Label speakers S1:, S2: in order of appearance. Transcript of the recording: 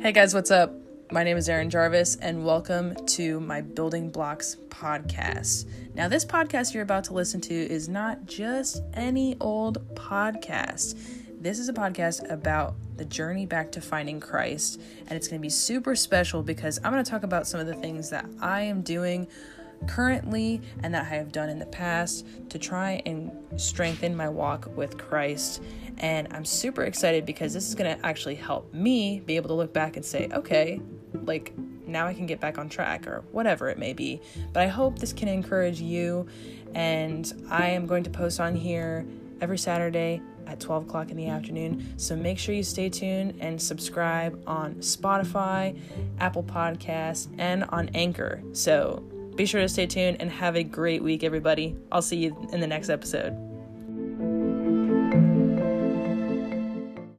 S1: Hey guys, what's up? My name is Erin Jarvis, and welcome to my Building Blocks podcast. Now, this podcast you're about to listen to is not just any old podcast. This is a podcast about the journey back to finding Christ, and it's going to be super special because I'm going to talk about some of the things that I am doing currently and that I have done in the past to try and strengthen my walk with Christ. And I'm super excited because this is going to actually help me be able to look back and say, okay, like now I can get back on track or whatever it may be. But I hope this can encourage you. And I am going to post on here every Saturday at 12 o'clock in the afternoon. So make sure you stay tuned and subscribe on Spotify, Apple Podcasts, and on Anchor. So be sure to stay tuned and have a great week, everybody. I'll see you in the next episode.